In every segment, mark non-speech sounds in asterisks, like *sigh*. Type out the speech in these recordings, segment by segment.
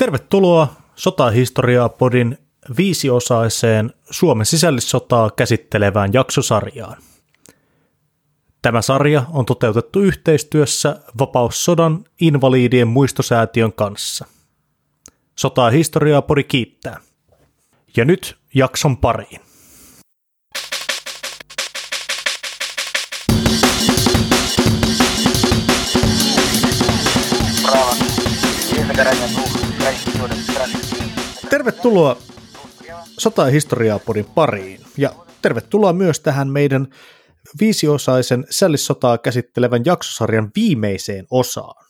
Tervetuloa Sotahistoriaa podin viisiosaiseen Suomen sisällissotaa käsittelevään jaksosarjaan. Tämä sarja on toteutettu yhteistyössä Vapaussodan invalidien muistosäätiön kanssa. Sotaa historiaa pori kiittää. Ja nyt jakson pariin. Tervetuloa Sota- ja historiaa-podin pariin ja tervetuloa myös tähän meidän viisiosaisen sällissotaa käsittelevän jaksosarjan viimeiseen osaan.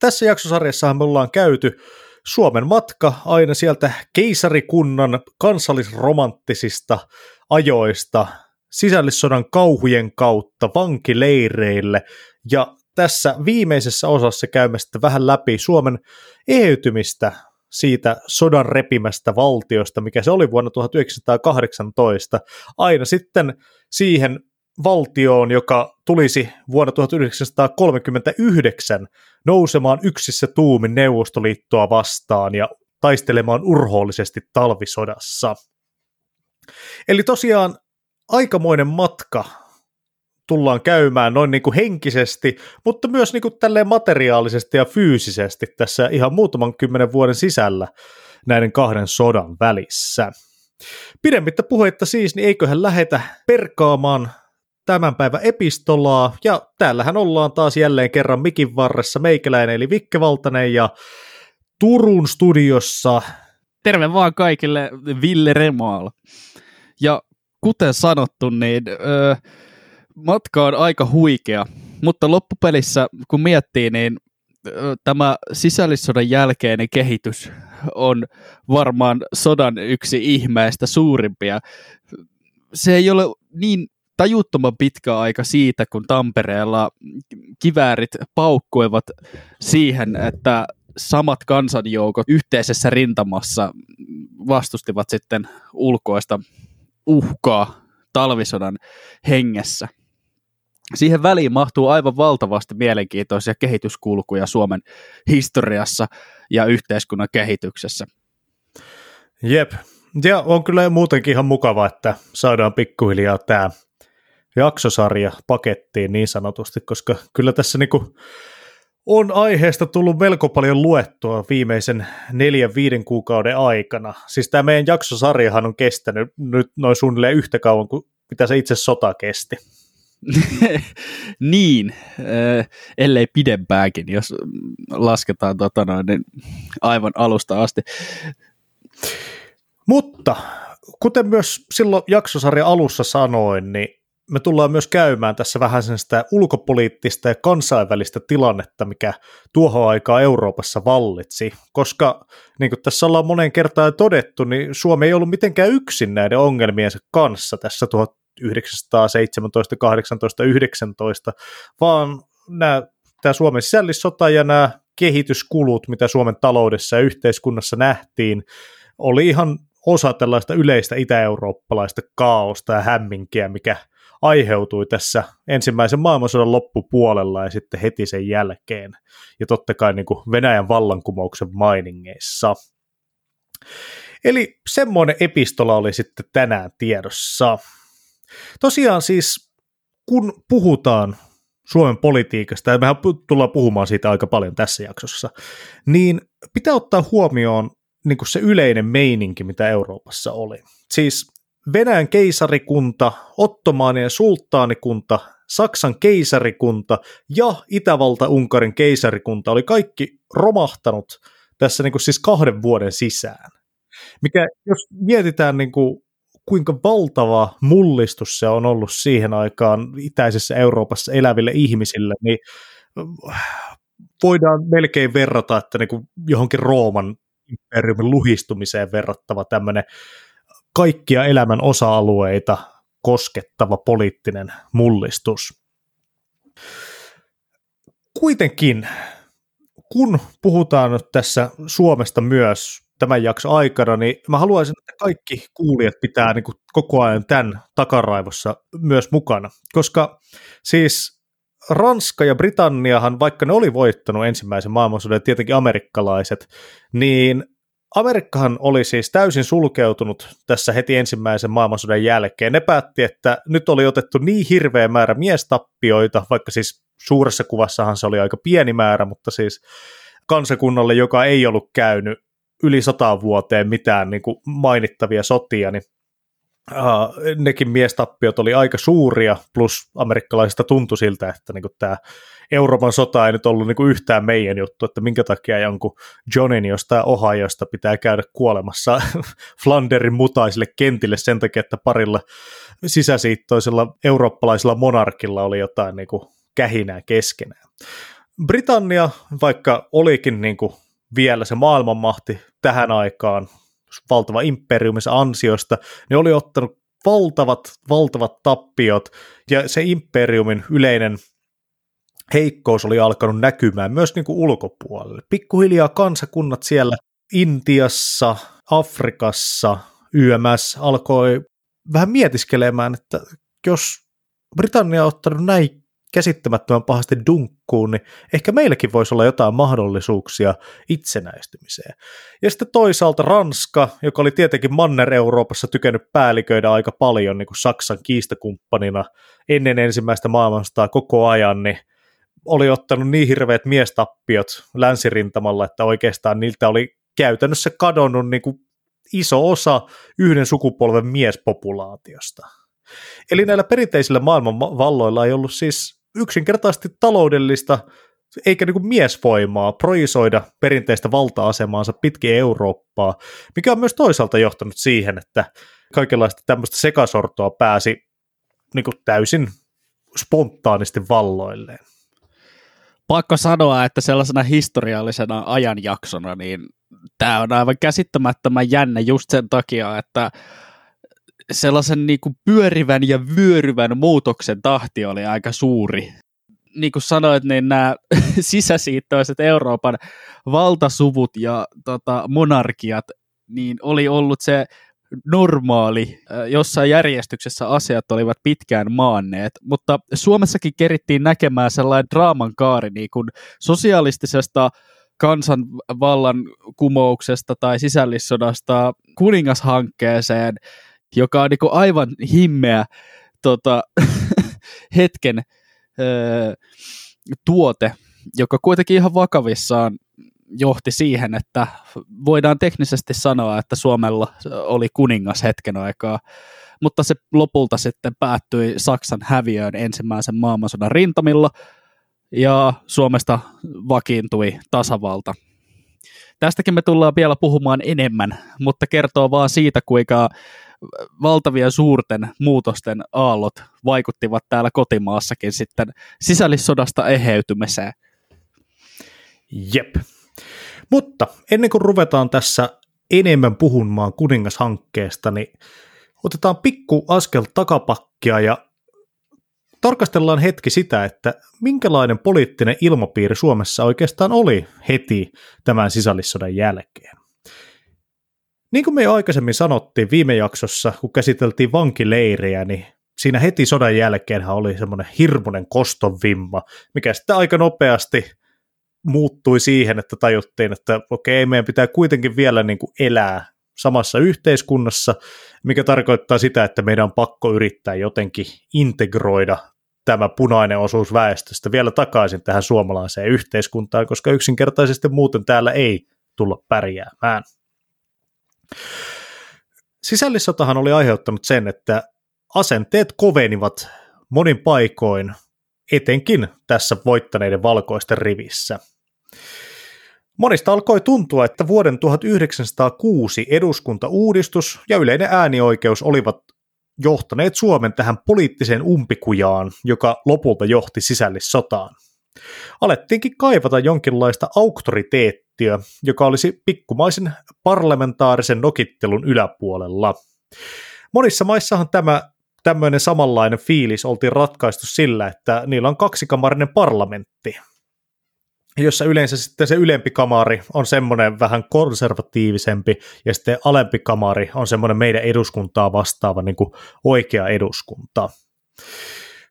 Tässä jaksosarjassa me ollaan käyty Suomen matka aina sieltä keisarikunnan kansallisromanttisista ajoista sisällissodan kauhujen kautta vankileireille ja tässä viimeisessä osassa käymme sitten vähän läpi Suomen eheytymistä siitä sodan repimästä valtiosta, mikä se oli vuonna 1918, aina sitten siihen valtioon, joka tulisi vuonna 1939 nousemaan yksissä tuumin Neuvostoliittoa vastaan ja taistelemaan urhoollisesti talvisodassa. Eli tosiaan aikamoinen matka tullaan käymään noin niin kuin henkisesti, mutta myös niin kuin tälleen materiaalisesti ja fyysisesti tässä ihan muutaman kymmenen vuoden sisällä näiden kahden sodan välissä. Pidemmittä puheitta siis, niin eiköhän lähetä perkaamaan tämän päivän epistolaa, ja täällähän ollaan taas jälleen kerran mikin varressa meikäläinen eli Vikke Valtanen ja Turun studiossa. Terve vaan kaikille Ville Remaal. Ja kuten sanottu, niin öö, matka on aika huikea, mutta loppupelissä kun miettii, niin tämä sisällissodan jälkeinen kehitys on varmaan sodan yksi ihmeistä suurimpia. Se ei ole niin tajuttoman pitkä aika siitä, kun Tampereella kiväärit paukkuivat siihen, että samat kansanjoukot yhteisessä rintamassa vastustivat sitten ulkoista uhkaa talvisodan hengessä siihen väliin mahtuu aivan valtavasti mielenkiintoisia kehityskulkuja Suomen historiassa ja yhteiskunnan kehityksessä. Jep, ja on kyllä muutenkin ihan mukava, että saadaan pikkuhiljaa tämä jaksosarja pakettiin niin sanotusti, koska kyllä tässä niinku on aiheesta tullut melko paljon luettua viimeisen neljän, viiden kuukauden aikana. Siis tämä meidän jaksosarjahan on kestänyt nyt noin suunnilleen yhtä kauan kuin mitä se itse sota kesti. *laughs* niin, äh, ellei pidempääkin, jos lasketaan tota noin, niin aivan alusta asti. Mutta kuten myös silloin jaksosarjan alussa sanoin, niin me tullaan myös käymään tässä vähän sen sitä ulkopoliittista ja kansainvälistä tilannetta, mikä tuohon aikaan Euroopassa vallitsi, koska niin kuin tässä ollaan monen kertaan todettu, niin Suomi ei ollut mitenkään yksin näiden ongelmiensa kanssa tässä 1917, 18, 19, vaan nämä, tämä Suomen sisällissota ja nämä kehityskulut, mitä Suomen taloudessa ja yhteiskunnassa nähtiin, oli ihan osa tällaista yleistä itä-eurooppalaista kaaosta ja hämminkiä, mikä aiheutui tässä ensimmäisen maailmansodan loppupuolella ja sitten heti sen jälkeen. Ja totta kai niin kuin Venäjän vallankumouksen mainingeissa. Eli semmoinen epistola oli sitten tänään tiedossa. Tosiaan siis, kun puhutaan Suomen politiikasta, ja mehän tullaan puhumaan siitä aika paljon tässä jaksossa, niin pitää ottaa huomioon niin kuin se yleinen meininki, mitä Euroopassa oli. Siis Venäjän keisarikunta, Ottomaanien sulttaanikunta, Saksan keisarikunta ja Itävalta-Unkarin keisarikunta oli kaikki romahtanut tässä niin kuin siis kahden vuoden sisään. Mikä, jos mietitään niin kuin kuinka valtava mullistus se on ollut siihen aikaan itäisessä Euroopassa eläville ihmisille, niin äh, voidaan melkein verrata, että niin kuin johonkin Rooman imperiumin luhistumiseen verrattava tämmöinen kaikkia elämän osa-alueita koskettava poliittinen mullistus. Kuitenkin, kun puhutaan nyt tässä Suomesta myös tämän jakson aikana, niin mä haluaisin, että kaikki kuulijat pitää niin kuin koko ajan tämän takaraivossa myös mukana, koska siis Ranska ja Britanniahan, vaikka ne oli voittanut ensimmäisen maailmansodan, tietenkin amerikkalaiset, niin Amerikkahan oli siis täysin sulkeutunut tässä heti ensimmäisen maailmansodan jälkeen. Ne päätti, että nyt oli otettu niin hirveä määrä miestappioita, vaikka siis suuressa kuvassahan se oli aika pieni määrä, mutta siis kansakunnalle, joka ei ollut käynyt yli sata vuoteen mitään niin kuin mainittavia sotia, niin uh, nekin miestappiot oli aika suuria, plus amerikkalaisista tuntui siltä, että niin tämä Euroopan sota ei nyt ollut niin yhtään meidän juttu, että minkä takia jonkun Johnin jostain Ohiosta pitää käydä kuolemassa *laughs* Flanderin mutaisille kentille sen takia, että parilla sisäsiittoisella eurooppalaisella monarkilla oli jotain niin kuin kähinää keskenään. Britannia, vaikka olikin niin kuin vielä se maailmanmahti tähän aikaan, valtava imperiumissa ansiosta, niin oli ottanut valtavat, valtavat tappiot, ja se imperiumin yleinen heikkous oli alkanut näkymään myös niin kuin ulkopuolelle. Pikkuhiljaa kansakunnat siellä Intiassa, Afrikassa, YMS alkoi vähän mietiskelemään, että jos Britannia on ottanut näin käsittämättömän pahasti dunkkuun, niin ehkä meilläkin voisi olla jotain mahdollisuuksia itsenäistymiseen. Ja sitten toisaalta Ranska, joka oli tietenkin Manner-Euroopassa tykännyt päälliköidä aika paljon niin kuin Saksan kiistakumppanina ennen ensimmäistä maailmansotaa koko ajan, niin oli ottanut niin hirveät miestappiot länsirintamalla, että oikeastaan niiltä oli käytännössä kadonnut niin kuin iso osa yhden sukupolven miespopulaatiosta. Eli näillä perinteisillä maailmanvalloilla ei ollut siis yksinkertaisesti taloudellista eikä niin miesvoimaa projisoida perinteistä valta-asemaansa pitkin Eurooppaa, mikä on myös toisaalta johtanut siihen, että kaikenlaista tämmöistä sekasortoa pääsi niin täysin spontaanisti valloilleen. Pakko sanoa, että sellaisena historiallisena ajanjaksona, niin tämä on aivan käsittämättömän jännä just sen takia, että sellaisen niin kuin pyörivän ja vyöryvän muutoksen tahti oli aika suuri. Niin kuin sanoit, niin nämä *laughs* sisäsiittoiset Euroopan valtasuvut ja tota, monarkiat, niin oli ollut se normaali, jossain järjestyksessä asiat olivat pitkään maanneet, mutta Suomessakin kerittiin näkemään sellainen draaman kaari niin kuin sosialistisesta kansanvallan kumouksesta tai sisällissodasta kuningashankkeeseen, joka on niin kuin aivan himmeä tota, *laughs* hetken öö, tuote, joka kuitenkin ihan vakavissaan johti siihen, että voidaan teknisesti sanoa, että Suomella oli kuningas hetken aikaa, mutta se lopulta sitten päättyi Saksan häviöön ensimmäisen maailmansodan rintamilla ja Suomesta vakiintui tasavalta. Tästäkin me tullaan vielä puhumaan enemmän, mutta kertoo vaan siitä, kuinka valtavien suurten muutosten aallot vaikuttivat täällä kotimaassakin sitten sisällissodasta eheytymiseen. Jep, mutta ennen kuin ruvetaan tässä enemmän puhumaan kuningashankkeesta, niin otetaan pikku askel takapakkia ja tarkastellaan hetki sitä, että minkälainen poliittinen ilmapiiri Suomessa oikeastaan oli heti tämän sisällissodan jälkeen. Niin kuin me jo aikaisemmin sanottiin viime jaksossa, kun käsiteltiin vankileirejä, niin siinä heti sodan jälkeenhän oli semmoinen hirmuinen kostonvimma, mikä sitten aika nopeasti muuttui siihen, että tajuttiin, että okei, meidän pitää kuitenkin vielä niin kuin elää samassa yhteiskunnassa, mikä tarkoittaa sitä, että meidän on pakko yrittää jotenkin integroida tämä punainen osuus väestöstä vielä takaisin tähän suomalaiseen yhteiskuntaan, koska yksinkertaisesti muuten täällä ei tulla pärjäämään. Sisällissotahan oli aiheuttanut sen, että asenteet kovenivat monin paikoin etenkin tässä voittaneiden valkoisten rivissä. Monista alkoi tuntua, että vuoden 1906 eduskuntauudistus ja yleinen äänioikeus olivat johtaneet Suomen tähän poliittiseen umpikujaan, joka lopulta johti sisällissotaan. Alettiinkin kaivata jonkinlaista auktoriteettia, joka olisi pikkumaisen parlamentaarisen nokittelun yläpuolella. Monissa maissahan tämä tämmöinen samanlainen fiilis oltiin ratkaistu sillä, että niillä on kaksikamarinen parlamentti, jossa yleensä sitten se ylempi kamari on semmoinen vähän konservatiivisempi, ja sitten alempi kamari on semmoinen meidän eduskuntaa vastaava niin kuin oikea eduskunta.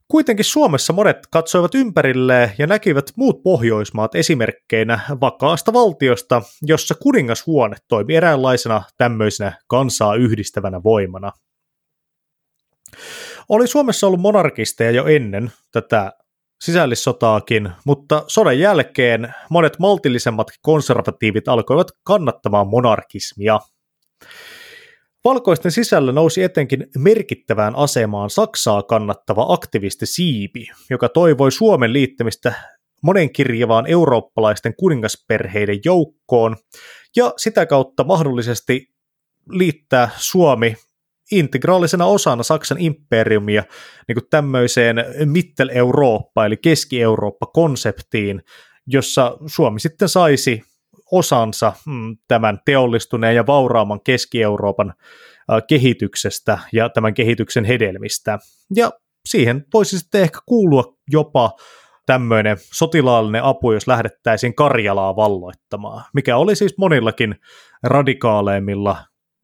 Kuitenkin Suomessa monet katsoivat ympärilleen ja näkivät muut Pohjoismaat esimerkkeinä vakaasta valtiosta, jossa kuningashuone toimi eräänlaisena tämmöisenä kansaa yhdistävänä voimana. Oli Suomessa ollut monarkisteja jo ennen tätä sisällissotaakin, mutta sodan jälkeen monet maltillisemmat konservatiivit alkoivat kannattamaan monarkismia. Valkoisten sisällä nousi etenkin merkittävään asemaan Saksaa kannattava aktivisti Siipi, joka toivoi Suomen liittämistä monenkirjavaan eurooppalaisten kuningasperheiden joukkoon ja sitä kautta mahdollisesti liittää Suomi integraalisena osana Saksan imperiumia niin kuin tämmöiseen Mittel-Eurooppa eli Keski-Eurooppa-konseptiin, jossa Suomi sitten saisi osansa mm, tämän teollistuneen ja vauraamman Keski-Euroopan kehityksestä ja tämän kehityksen hedelmistä. Ja siihen voisi sitten ehkä kuulua jopa tämmöinen sotilaallinen apu, jos lähdettäisiin Karjalaa valloittamaan, mikä oli siis monillakin radikaaleimmilla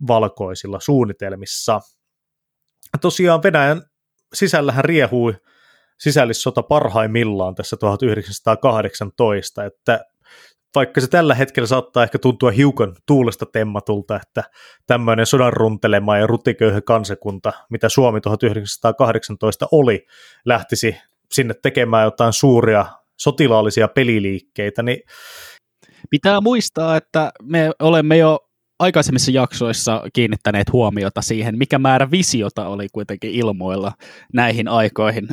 valkoisilla suunnitelmissa. Tosiaan Venäjän sisällähän riehui sisällissota parhaimmillaan tässä 1918, että vaikka se tällä hetkellä saattaa ehkä tuntua hiukan tuulesta temmatulta, että tämmöinen sodan runtelema ja rutiköyhä kansakunta, mitä Suomi 1918 oli, lähtisi sinne tekemään jotain suuria sotilaallisia peliliikkeitä, niin Pitää muistaa, että me olemme jo aikaisemmissa jaksoissa kiinnittäneet huomiota siihen, mikä määrä visiota oli kuitenkin ilmoilla näihin aikoihin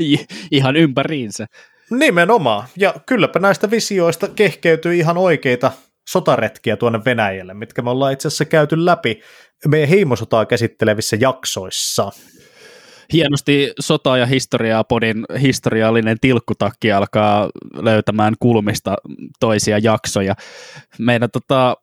*laughs* ihan ympäriinsä. Nimenomaan. Ja kylläpä näistä visioista kehkeytyy ihan oikeita sotaretkiä tuonne Venäjälle, mitkä me ollaan itse asiassa käyty läpi meidän heimosotaa käsittelevissä jaksoissa. Hienosti sota- ja historiaa podin historiallinen tilkkutakki alkaa löytämään kulmista toisia jaksoja. Meidän tota,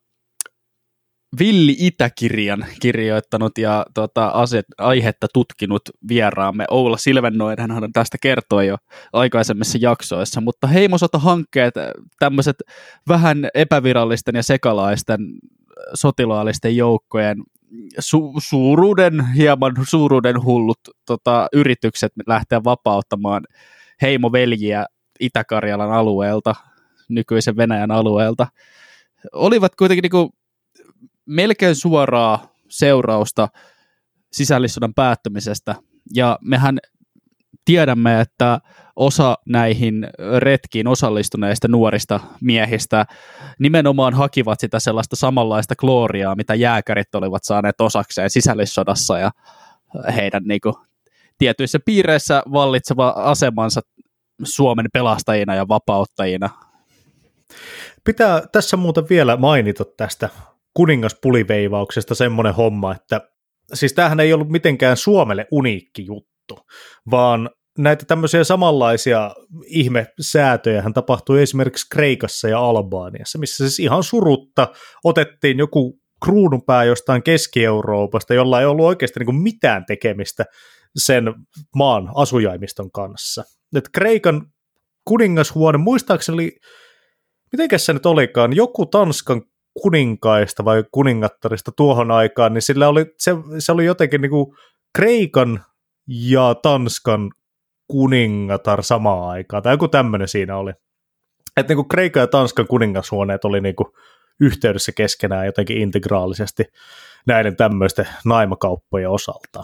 Villi Itäkirjan kirjoittanut ja tota, aset, aihetta tutkinut vieraamme Oula Silvennoinen, hän tästä kertoi jo aikaisemmissa jaksoissa, mutta heimosota-hankkeet, tämmöiset vähän epävirallisten ja sekalaisten sotilaallisten joukkojen su- suuruuden, hieman suuruuden hullut tota, yritykset lähteä vapauttamaan heimoveljiä Itä-Karjalan alueelta, nykyisen Venäjän alueelta, olivat kuitenkin niin kuin melkein suoraa seurausta sisällissodan päättymisestä. Ja mehän tiedämme, että osa näihin retkiin osallistuneista nuorista miehistä nimenomaan hakivat sitä sellaista samanlaista klooriaa, mitä jääkärit olivat saaneet osakseen sisällissodassa ja heidän niin kuin, tietyissä piireissä vallitseva asemansa Suomen pelastajina ja vapauttajina. Pitää tässä muuten vielä mainita tästä kuningaspuliveivauksesta semmoinen homma, että siis tämähän ei ollut mitenkään Suomelle uniikki juttu, vaan näitä tämmöisiä samanlaisia ihmesäätöjä tapahtui esimerkiksi Kreikassa ja Albaaniassa, missä siis ihan surutta otettiin joku kruunupää jostain Keski-Euroopasta, jolla ei ollut oikeasti niin mitään tekemistä sen maan asujaimiston kanssa. Et Kreikan kuningashuone, muistaakseni, miten se nyt olikaan, joku Tanskan kuninkaista vai kuningattarista tuohon aikaan, niin sillä oli, se, se oli jotenkin niin kuin Kreikan ja Tanskan kuningatar samaan aikaan, tai joku tämmöinen siinä oli. Että niin kuin Kreikan ja Tanskan kuningashuoneet oli niin kuin yhteydessä keskenään jotenkin integraalisesti näiden tämmöisten naimakauppojen osalta.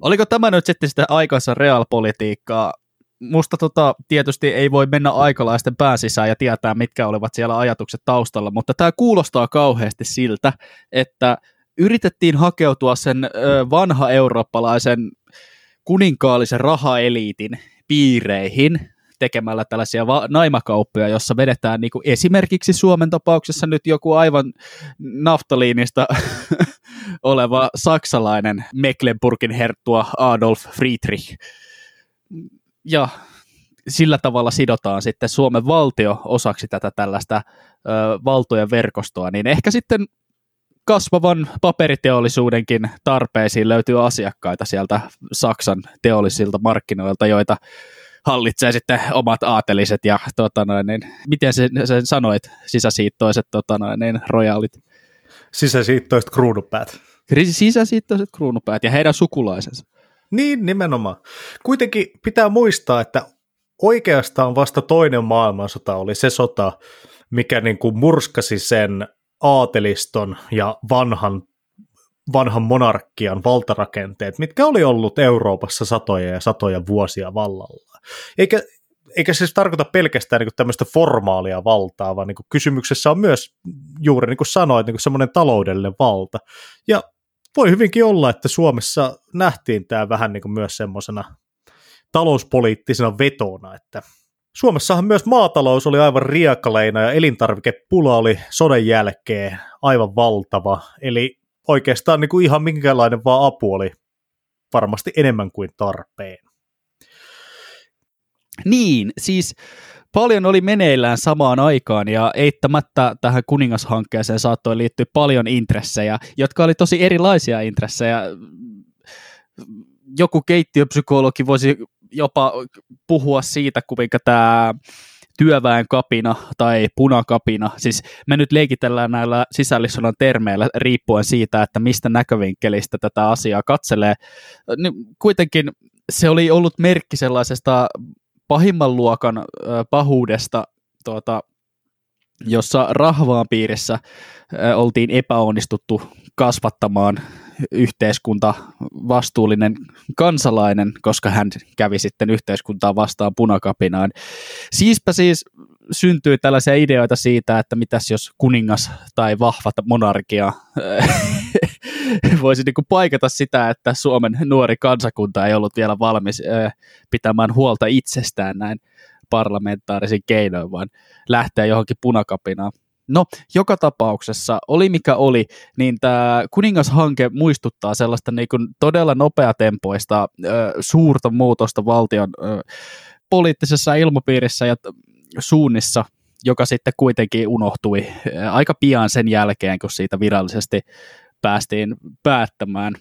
Oliko tämä nyt sitten sitä aikansa realpolitiikkaa? Musta tota, tietysti ei voi mennä aikalaisten pääsisään ja tietää, mitkä olivat siellä ajatukset taustalla, mutta tämä kuulostaa kauheasti siltä, että yritettiin hakeutua sen ö, vanha eurooppalaisen kuninkaallisen rahaeliitin piireihin tekemällä tällaisia va- naimakauppoja, jossa vedetään niin esimerkiksi Suomen tapauksessa nyt joku aivan naftaliinista *laughs* oleva saksalainen Mecklenburgin herttua Adolf Friedrich ja sillä tavalla sidotaan sitten Suomen valtio osaksi tätä tällaista ö, valtojen verkostoa, niin ehkä sitten kasvavan paperiteollisuudenkin tarpeisiin löytyy asiakkaita sieltä Saksan teollisilta markkinoilta, joita hallitsee sitten omat aateliset ja tota noin, niin, miten sen, sen sanoit, sisäsiittoiset tota noin, niin, rojaalit? Sisäsiittoiset kruunupäät. Sisäsiittoiset kruunupäät ja heidän sukulaisensa. Niin, nimenomaan. Kuitenkin pitää muistaa, että oikeastaan vasta toinen maailmansota oli se sota, mikä niin kuin murskasi sen aateliston ja vanhan, vanhan monarkian valtarakenteet, mitkä oli ollut Euroopassa satoja ja satoja vuosia vallalla. Eikä, eikä se siis tarkoita pelkästään niin tämmöistä formaalia valtaa, vaan niin kysymyksessä on myös juuri niin kuin sanoit, niin semmoinen taloudellinen valta. Ja voi hyvinkin olla, että Suomessa nähtiin tämä vähän niin kuin myös semmoisena talouspoliittisena vetona, että Suomessahan myös maatalous oli aivan riekaleina ja elintarvikepula oli sodan jälkeen aivan valtava, eli oikeastaan niin kuin ihan minkälainen vaan apu oli varmasti enemmän kuin tarpeen. Niin, siis paljon oli meneillään samaan aikaan ja eittämättä tähän kuningashankkeeseen saattoi liittyä paljon intressejä, jotka oli tosi erilaisia intressejä. Joku keittiöpsykologi voisi jopa puhua siitä, kuinka tämä työväen kapina tai punakapina, siis me nyt leikitellään näillä sisällissodan termeillä riippuen siitä, että mistä näkövinkkelistä tätä asiaa katselee, niin kuitenkin se oli ollut merkki sellaisesta pahimman luokan pahuudesta, tuota, jossa rahvaan piirissä oltiin epäonnistuttu kasvattamaan yhteiskunta vastuullinen kansalainen, koska hän kävi sitten yhteiskuntaa vastaan punakapinaan. Siispä siis syntyi tällaisia ideoita siitä, että mitäs jos kuningas tai vahva monarkia *laughs* voisi niin kuin paikata sitä, että Suomen nuori kansakunta ei ollut vielä valmis pitämään huolta itsestään näin parlamentaarisin keinoin, vaan lähteä johonkin punakapinaan. No, joka tapauksessa, oli mikä oli, niin tämä kuningashanke muistuttaa sellaista niin kuin todella nopeatempoista ö, suurta muutosta valtion ö, poliittisessa ilmapiirissä ja suunnissa, joka sitten kuitenkin unohtui aika pian sen jälkeen, kun siitä virallisesti päästiin päättämään.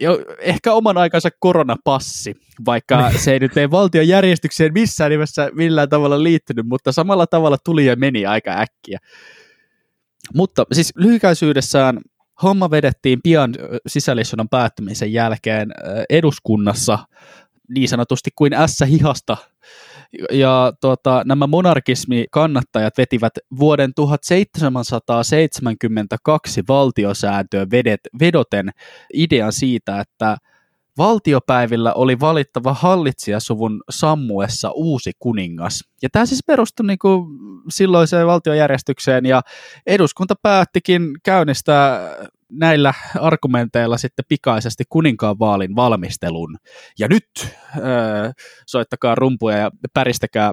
Jo, ehkä oman aikansa koronapassi, vaikka *laughs* se ei nyt ei valtion järjestykseen missään nimessä millään tavalla liittynyt, mutta samalla tavalla tuli ja meni aika äkkiä. Mutta siis lyhykäisyydessään homma vedettiin pian sisällissodan päättymisen jälkeen eduskunnassa niin sanotusti kuin S-hihasta. Ja tuota, nämä monarkismi-kannattajat vetivät vuoden 1772 valtiosääntöön vedet, vedoten idean siitä, että valtiopäivillä oli valittava hallitsijasuvun sammuessa uusi kuningas. Ja tämä siis perustui niin kuin silloiseen valtiojärjestykseen ja eduskunta päättikin käynnistää näillä argumenteilla sitten pikaisesti kuninkaan vaalin valmistelun. Ja nyt äh, soittakaa rumpuja ja päristäkää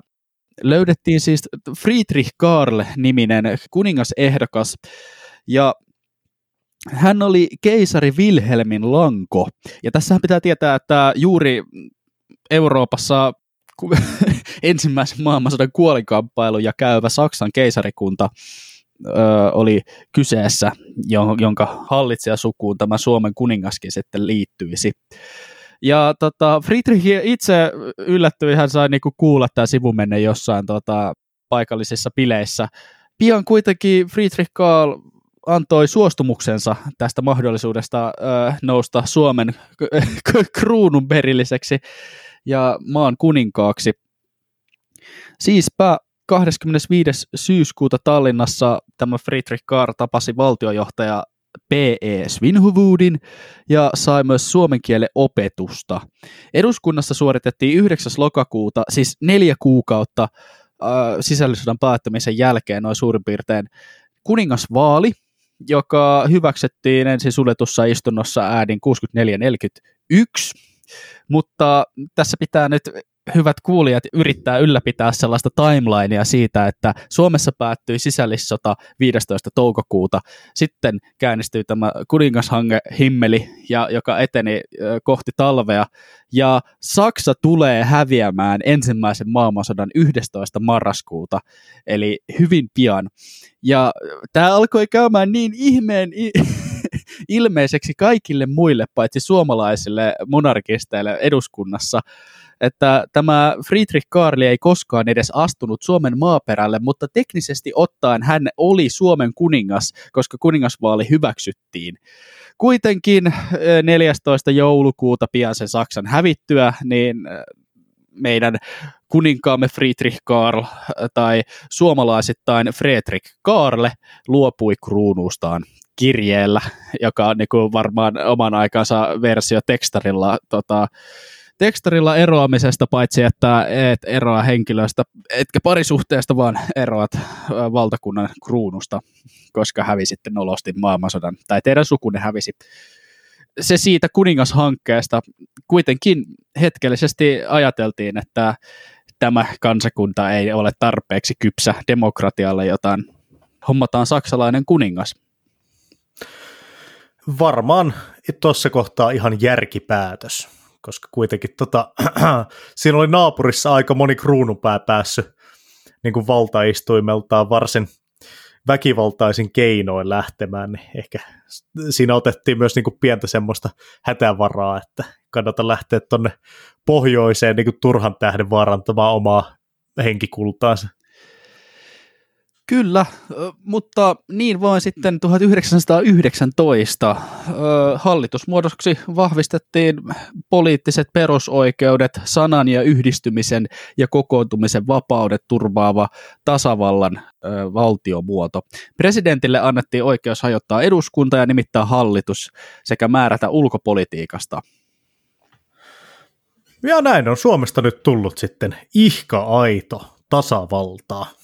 löydettiin siis Friedrich Karl-niminen kuningasehdokas, ja hän oli keisari Wilhelmin lanko. Ja tässä pitää tietää, että juuri Euroopassa *laughs* ensimmäisen maailmansodan kuolinkamppailuja käyvä Saksan keisarikunta ö, oli kyseessä, jonka hallitsijasukuun tämä Suomen kuningaskin sitten liittyisi. Ja tota, Friedrich itse yllättyi, hän sai niinku kuulla tämä sivumenne jossain tota, paikallisissa bileissä. Pian kuitenkin Friedrich Karl antoi suostumuksensa tästä mahdollisuudesta ö, nousta Suomen kruunun perilliseksi ja maan kuninkaaksi. Siispä 25. syyskuuta Tallinnassa tämä Friedrich Kahr tapasi valtiojohtaja P.E. Svinhuvudin ja sai myös suomen kielen opetusta. Eduskunnassa suoritettiin 9. lokakuuta, siis neljä kuukautta äh, sisällissodan päättämisen jälkeen noin suurin piirtein kuningasvaali, joka hyväksyttiin ensin suljetussa istunnossa äänin 64-41, mutta tässä pitää nyt hyvät kuulijat yrittää ylläpitää sellaista timelinea siitä, että Suomessa päättyi sisällissota 15. toukokuuta, sitten käynnistyi tämä kuningashange himmeli, ja, joka eteni kohti talvea, ja Saksa tulee häviämään ensimmäisen maailmansodan 11. marraskuuta, eli hyvin pian. Ja tämä alkoi käymään niin ihmeen *laughs* ilmeiseksi kaikille muille, paitsi suomalaisille monarkisteille eduskunnassa, että tämä Friedrich Karli ei koskaan edes astunut Suomen maaperälle, mutta teknisesti ottaen hän oli Suomen kuningas, koska kuningasvaali hyväksyttiin. Kuitenkin 14. joulukuuta pian sen Saksan hävittyä, niin meidän kuninkaamme Friedrich Karl tai suomalaisittain Fredrik Karle luopui kruunuustaan kirjeellä, joka on niin kuin varmaan oman aikansa versio tekstarilla, tota, tekstarilla eroamisesta, paitsi että et eroa henkilöstä, etkä parisuhteesta, vaan eroat valtakunnan kruunusta, koska hävisitte nolosti maailmansodan, tai teidän sukunne hävisi. Se siitä kuningashankkeesta. Kuitenkin hetkellisesti ajateltiin, että tämä kansakunta ei ole tarpeeksi kypsä demokratialle, jotain hommataan saksalainen kuningas. Varmaan tuossa kohtaa ihan järkipäätös, koska kuitenkin tota, *clears throat* siinä oli naapurissa aika moni kruunupää päässyt niin kuin valtaistuimeltaan varsin väkivaltaisin keinoin lähtemään, niin ehkä siinä otettiin myös niin kuin pientä semmoista hätävaraa, että kannata lähteä tuonne pohjoiseen niin kuin turhan tähden vaarantamaan omaa henkikultaansa. Kyllä, mutta niin vain sitten 1919 hallitusmuodoksi vahvistettiin poliittiset perusoikeudet, sanan ja yhdistymisen ja kokoontumisen vapaudet turvaava tasavallan valtiomuoto. Presidentille annettiin oikeus hajottaa eduskunta ja nimittää hallitus sekä määrätä ulkopolitiikasta. Ja näin on Suomesta nyt tullut sitten ihka-aito tasavaltaa.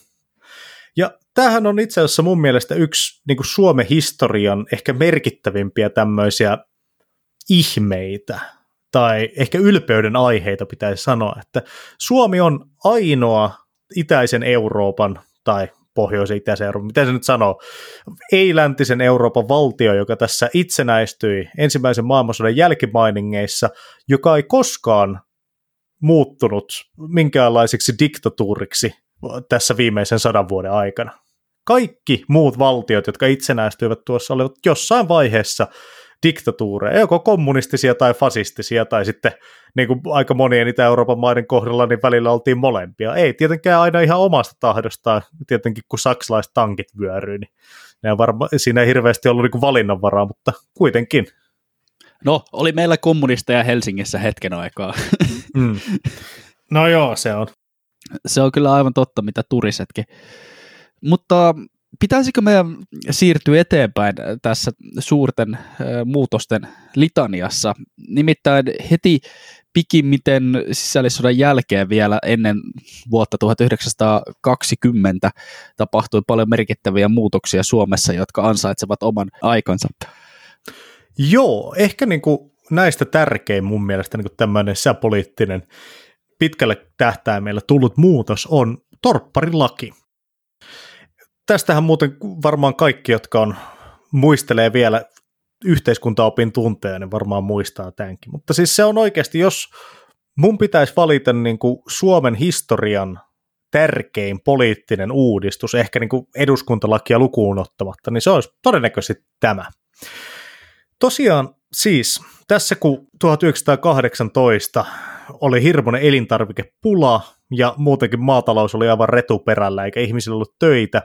Ja tämähän on itse asiassa mun mielestä yksi niin kuin Suomen historian ehkä merkittävimpiä tämmöisiä ihmeitä, tai ehkä ylpeyden aiheita pitäisi sanoa, että Suomi on ainoa itäisen Euroopan tai pohjoisen itäisen Euroopan, mitä se nyt sanoo, ei-läntisen Euroopan valtio, joka tässä itsenäistyi ensimmäisen maailmansodan jälkimainingeissa, joka ei koskaan muuttunut minkäänlaiseksi diktatuuriksi tässä viimeisen sadan vuoden aikana. Kaikki muut valtiot, jotka itsenäistyivät tuossa, olivat jossain vaiheessa diktatuureja, joko kommunistisia tai fasistisia, tai sitten niin kuin aika monien Itä-Euroopan maiden kohdalla, niin välillä oltiin molempia. Ei tietenkään aina ihan omasta tahdostaan, tietenkin kun saksalaiset tankit vyöryy, niin ne varma, siinä ei hirveästi ollut niin valinnanvaraa, mutta kuitenkin. No, oli meillä kommunisteja Helsingissä hetken aikaa. Mm. No joo, se on. Se on kyllä aivan totta, mitä turisetkin. Mutta pitäisikö meidän siirtyä eteenpäin tässä suurten muutosten litaniassa? Nimittäin heti pikimmiten sisällissodan jälkeen vielä ennen vuotta 1920 tapahtui paljon merkittäviä muutoksia Suomessa, jotka ansaitsevat oman aikansa. Joo, ehkä niin kuin näistä tärkein mun mielestä niin tämmöinen sisäpoliittinen pitkälle tähtäimellä tullut muutos on torpparilaki. Tästähän muuten varmaan kaikki, jotka on, muistelee vielä yhteiskuntaopin tunteja, niin varmaan muistaa tämänkin. Mutta siis se on oikeasti, jos mun pitäisi valita niin kuin Suomen historian tärkein poliittinen uudistus, ehkä niin kuin eduskuntalakia lukuun ottamatta, niin se olisi todennäköisesti tämä. Tosiaan siis tässä kun 1918 oli hirmuinen elintarvikepula ja muutenkin maatalous oli aivan retuperällä eikä ihmisillä ollut töitä,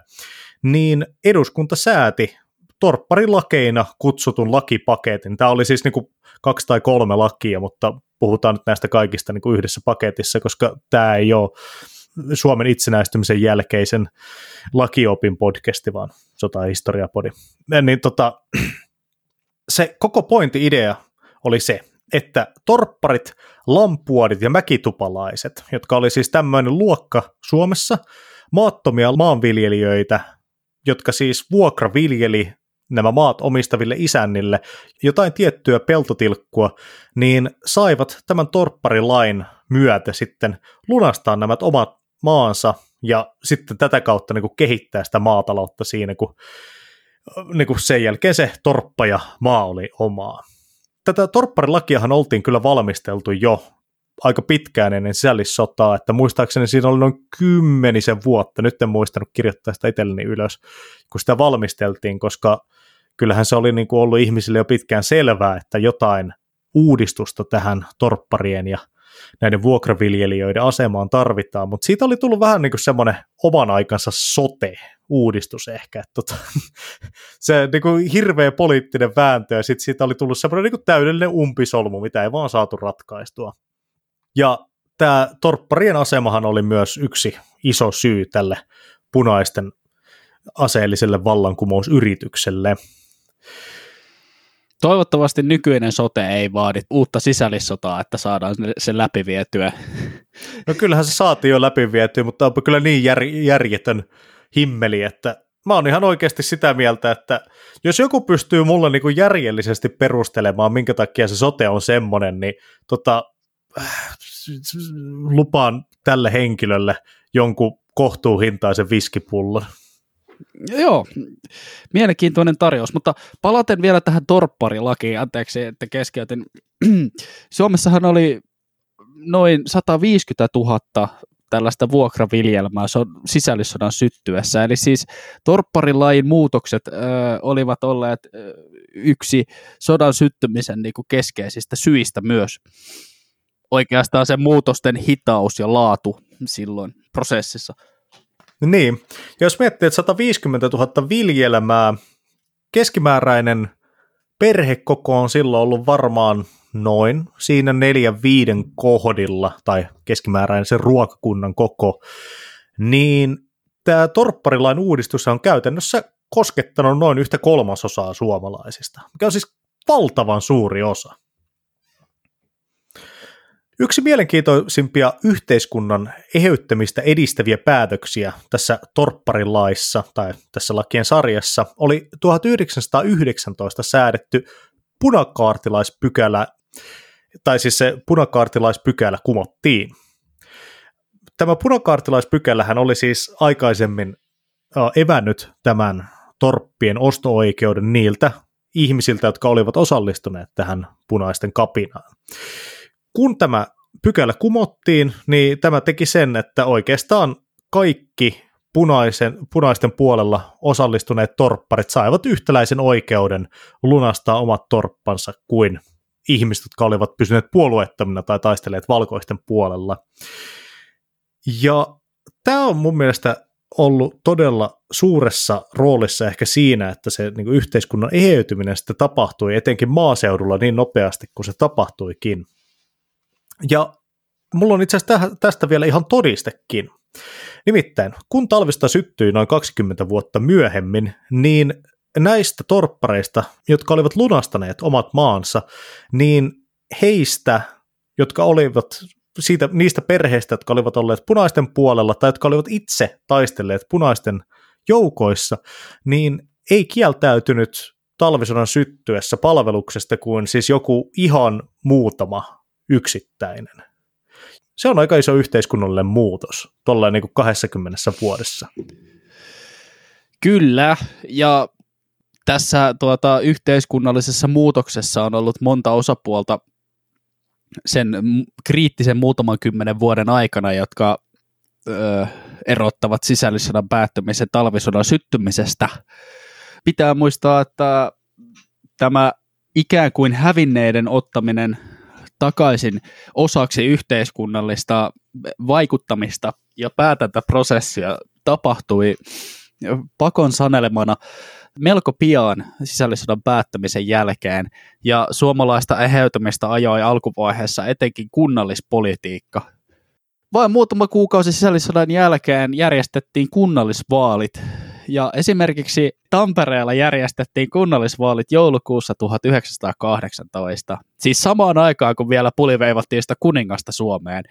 niin eduskunta sääti torpparilakeina kutsutun lakipaketin. Tämä oli siis niin kuin kaksi tai kolme lakia, mutta puhutaan nyt näistä kaikista niin kuin yhdessä paketissa, koska tämä ei ole Suomen itsenäistymisen jälkeisen lakiopin podcasti, vaan sotahistoriapodi. Niin tota, se koko pointti idea oli se, että torpparit, lampuodit ja mäkitupalaiset, jotka oli siis tämmöinen luokka Suomessa, maattomia maanviljelijöitä, jotka siis vuokraviljeli nämä maat omistaville isännille jotain tiettyä peltotilkkua, niin saivat tämän torpparilain myötä sitten lunastaa nämä omat maansa ja sitten tätä kautta niin kuin kehittää sitä maataloutta siinä, kun niin kuin sen jälkeen se torppa ja maa oli omaa. Tätä torpparilakiahan oltiin kyllä valmisteltu jo aika pitkään ennen sisällissotaa, että muistaakseni siinä oli noin kymmenisen vuotta, nyt en muistanut kirjoittaa sitä itselleni ylös, kun sitä valmisteltiin, koska kyllähän se oli niin kuin ollut ihmisille jo pitkään selvää, että jotain uudistusta tähän torpparien ja näiden vuokraviljelijöiden asemaan tarvitaan, mutta siitä oli tullut vähän niin kuin semmoinen oman aikansa sote-uudistus ehkä, että tota, *laughs* se niin kuin hirveä poliittinen vääntö, ja sitten siitä oli tullut semmoinen niin kuin täydellinen umpisolmu, mitä ei vaan saatu ratkaistua. Ja tämä torpparien asemahan oli myös yksi iso syy tälle punaisten aseelliselle vallankumousyritykselle. Toivottavasti nykyinen sote ei vaadi uutta sisällissotaa, että saadaan se läpivietyä. No kyllähän se saatiin jo läpivietyä, mutta onpa kyllä niin jär, järjetön himmeli, että mä oon ihan oikeasti sitä mieltä, että jos joku pystyy mulle niin kuin järjellisesti perustelemaan, minkä takia se sote on semmoinen, niin tota, lupaan tälle henkilölle jonkun kohtuuhintaisen viskipullon. Joo, mielenkiintoinen tarjous, mutta palaten vielä tähän torpparilakiin, anteeksi, että keskeytin. *clears throat* Suomessahan oli noin 150 000 tällaista vuokraviljelmää so, sisällissodan syttyessä. Eli siis torpparilain muutokset ö, olivat olleet ö, yksi sodan syttymisen niin kuin keskeisistä syistä myös. Oikeastaan se muutosten hitaus ja laatu silloin prosessissa. Niin, jos miettii, että 150 000 viljelmää, keskimääräinen perhekoko on silloin ollut varmaan noin siinä neljän viiden kohdilla, tai keskimääräinen se ruokakunnan koko, niin tämä torpparilain uudistus on käytännössä koskettanut noin yhtä kolmasosaa suomalaisista, mikä on siis valtavan suuri osa. Yksi mielenkiintoisimpia yhteiskunnan eheyttämistä edistäviä päätöksiä tässä torpparilaissa tai tässä lakien sarjassa oli 1919 säädetty punakaartilaispykälä, tai siis se punakaartilaispykälä kumottiin. Tämä punakaartilaispykälähän oli siis aikaisemmin evännyt tämän torppien osto-oikeuden niiltä ihmisiltä, jotka olivat osallistuneet tähän punaisten kapinaan kun tämä pykälä kumottiin, niin tämä teki sen, että oikeastaan kaikki punaisen, punaisten puolella osallistuneet torpparit saivat yhtäläisen oikeuden lunastaa omat torppansa kuin ihmiset, jotka olivat pysyneet puolueettomina tai taistelleet valkoisten puolella. Ja tämä on mun mielestä ollut todella suuressa roolissa ehkä siinä, että se niin kuin yhteiskunnan eheytyminen sitten tapahtui etenkin maaseudulla niin nopeasti kuin se tapahtuikin. Ja mulla on itse asiassa tästä vielä ihan todistekin. Nimittäin, kun talvista syttyi noin 20 vuotta myöhemmin, niin näistä torppareista, jotka olivat lunastaneet omat maansa, niin heistä, jotka olivat siitä, niistä perheistä, jotka olivat olleet punaisten puolella tai jotka olivat itse taistelleet punaisten joukoissa, niin ei kieltäytynyt talvisodan syttyessä palveluksesta kuin siis joku ihan muutama yksittäinen. Se on aika iso yhteiskunnallinen muutos tuolla niin kuin 20 vuodessa. Kyllä, ja tässä tuota, yhteiskunnallisessa muutoksessa on ollut monta osapuolta sen kriittisen muutaman kymmenen vuoden aikana, jotka ö, erottavat sisällissodan päättymisen talvisodan syttymisestä. Pitää muistaa, että tämä ikään kuin hävinneiden ottaminen takaisin osaksi yhteiskunnallista vaikuttamista. Ja päätäntäprosessia tapahtui pakon sanelemana melko pian sisällissodan päättämisen jälkeen, ja suomalaista eheytymistä ajoi alkuvaiheessa etenkin kunnallispolitiikka. Vain muutama kuukausi sisällissodan jälkeen järjestettiin kunnallisvaalit, ja esimerkiksi Tampereella järjestettiin kunnallisvaalit joulukuussa 1918, siis samaan aikaan kun vielä puliveivattiin sitä kuningasta Suomeen.